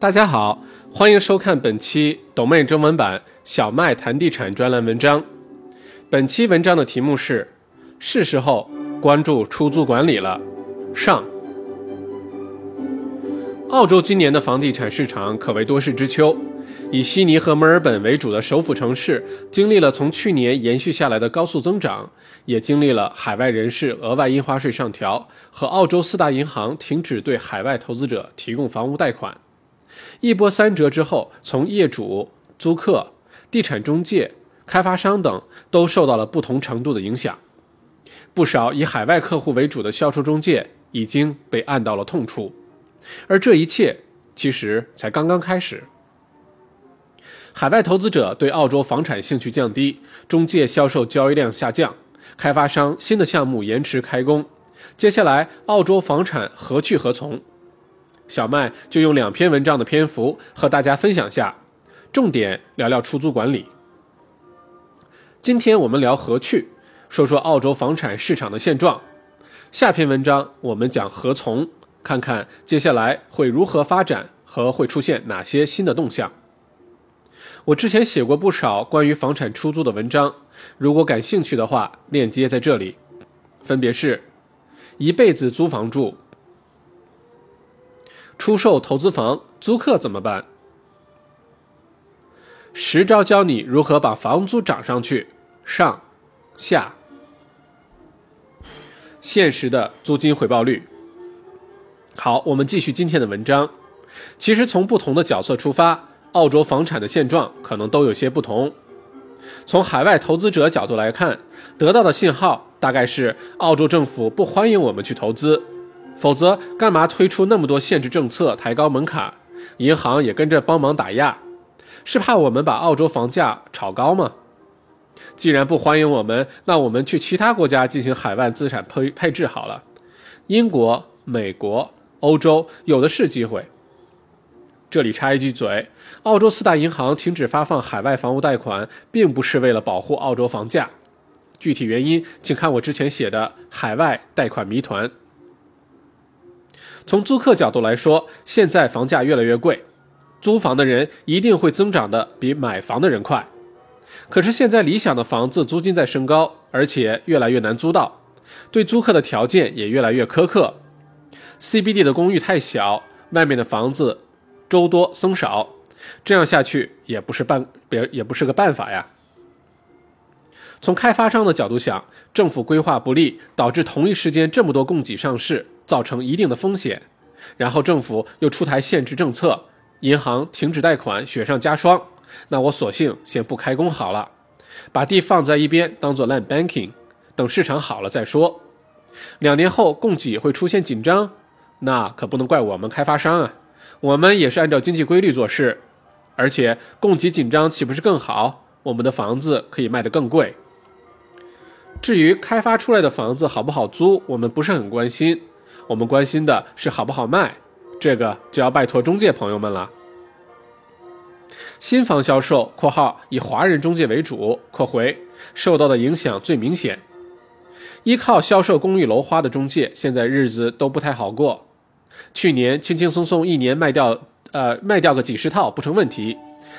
大家好，欢迎收看本期抖妹中文版小麦谈地产专栏文章。本期文章的题目是：是时候关注出租管理了。上，澳洲今年的房地产市场可谓多事之秋。以悉尼和墨尔本为主的首府城市，经历了从去年延续下来的高速增长，也经历了海外人士额外印花税上调和澳洲四大银行停止对海外投资者提供房屋贷款。一波三折之后，从业主、租客、地产中介、开发商等都受到了不同程度的影响。不少以海外客户为主的销售中介已经被按到了痛处，而这一切其实才刚刚开始。海外投资者对澳洲房产兴趣降低，中介销售交易量下降，开发商新的项目延迟开工。接下来，澳洲房产何去何从？小麦就用两篇文章的篇幅和大家分享下，重点聊聊出租管理。今天我们聊何去，说说澳洲房产市场的现状。下篇文章我们讲何从，看看接下来会如何发展和会出现哪些新的动向。我之前写过不少关于房产出租的文章，如果感兴趣的话，链接在这里，分别是：一辈子租房住、出售投资房，租客怎么办？十招教你如何把房租涨上去。上、下，现实的租金回报率。好，我们继续今天的文章。其实从不同的角色出发。澳洲房产的现状可能都有些不同。从海外投资者角度来看，得到的信号大概是澳洲政府不欢迎我们去投资，否则干嘛推出那么多限制政策、抬高门槛？银行也跟着帮忙打压，是怕我们把澳洲房价炒高吗？既然不欢迎我们，那我们去其他国家进行海外资产配配置好了。英国、美国、欧洲有的是机会。这里插一句嘴，澳洲四大银行停止发放海外房屋贷款，并不是为了保护澳洲房价。具体原因，请看我之前写的《海外贷款谜团》。从租客角度来说，现在房价越来越贵，租房的人一定会增长的比买房的人快。可是现在理想的房子租金在升高，而且越来越难租到，对租客的条件也越来越苛刻。CBD 的公寓太小，外面的房子。周多僧少，这样下去也不是办别也不是个办法呀。从开发商的角度想，政府规划不利，导致同一时间这么多供给上市，造成一定的风险。然后政府又出台限制政策，银行停止贷款，雪上加霜。那我索性先不开工好了，把地放在一边，当做 land banking，等市场好了再说。两年后供给会出现紧张，那可不能怪我们开发商啊。我们也是按照经济规律做事，而且供给紧张岂不是更好？我们的房子可以卖得更贵。至于开发出来的房子好不好租，我们不是很关心，我们关心的是好不好卖，这个就要拜托中介朋友们了。新房销售（括号以华人中介为主）（括回）受到的影响最明显，依靠销售公寓楼花的中介现在日子都不太好过。去年轻轻松松一年卖掉，呃，卖掉个几十套不成问题，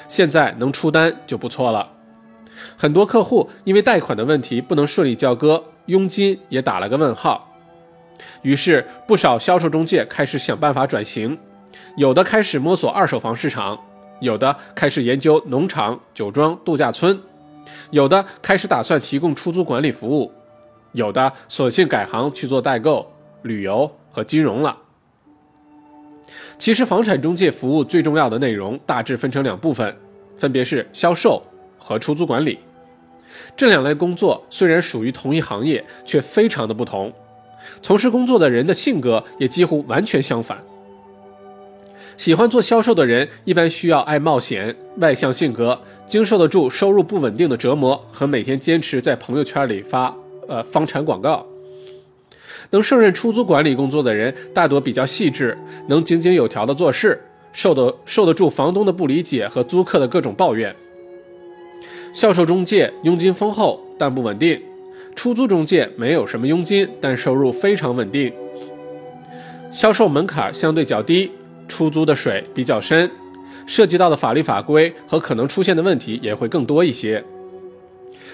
现在能出单就不错了。很多客户因为贷款的问题不能顺利交割，佣金也打了个问号。于是不少销售中介开始想办法转型，有的开始摸索二手房市场，有的开始研究农场、酒庄、度假村，有的开始打算提供出租管理服务，有的索性改行去做代购、旅游和金融了。其实，房产中介服务最重要的内容大致分成两部分，分别是销售和出租管理。这两类工作虽然属于同一行业，却非常的不同。从事工作的人的性格也几乎完全相反。喜欢做销售的人一般需要爱冒险、外向性格，经受得住收入不稳定的折磨和每天坚持在朋友圈里发呃房产广告。能胜任出租管理工作的人，大多比较细致，能井井有条的做事，受得受得住房东的不理解和租客的各种抱怨。销售中介佣金丰厚，但不稳定；出租中介没有什么佣金，但收入非常稳定。销售门槛相对较低，出租的水比较深，涉及到的法律法规和可能出现的问题也会更多一些。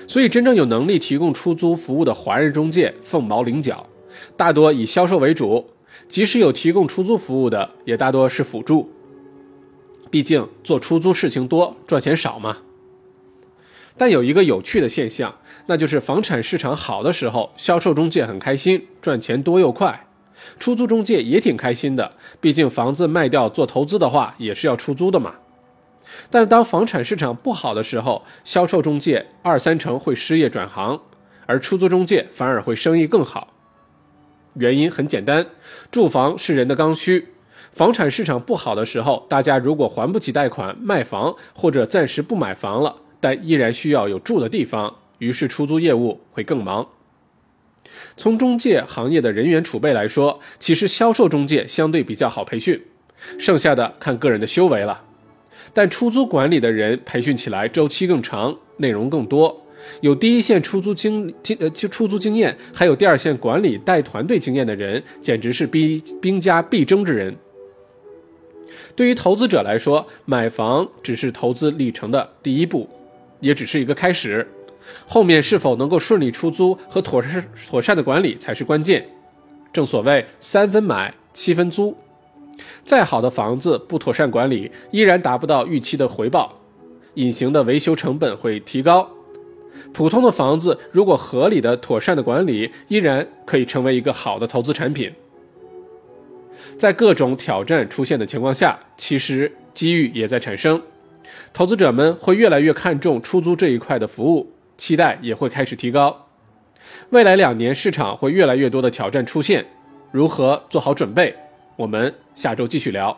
所以，真正有能力提供出租服务的华人中介凤毛麟角，大多以销售为主，即使有提供出租服务的，也大多是辅助。毕竟做出租事情多，赚钱少嘛。但有一个有趣的现象，那就是房产市场好的时候，销售中介很开心，赚钱多又快；出租中介也挺开心的，毕竟房子卖掉做投资的话，也是要出租的嘛。但当房产市场不好的时候，销售中介二三成会失业转行，而出租中介反而会生意更好。原因很简单，住房是人的刚需。房产市场不好的时候，大家如果还不起贷款卖房，或者暂时不买房了，但依然需要有住的地方，于是出租业务会更忙。从中介行业的人员储备来说，其实销售中介相对比较好培训，剩下的看个人的修为了。但出租管理的人培训起来周期更长，内容更多。有第一线出租经经呃就出租经验，还有第二线管理带团队经验的人，简直是兵兵家必争之人。对于投资者来说，买房只是投资历程的第一步，也只是一个开始。后面是否能够顺利出租和妥善妥善的管理才是关键。正所谓三分买，七分租。再好的房子不妥善管理，依然达不到预期的回报，隐形的维修成本会提高。普通的房子如果合理的、妥善的管理，依然可以成为一个好的投资产品。在各种挑战出现的情况下，其实机遇也在产生，投资者们会越来越看重出租这一块的服务，期待也会开始提高。未来两年市场会越来越多的挑战出现，如何做好准备？我们下周继续聊。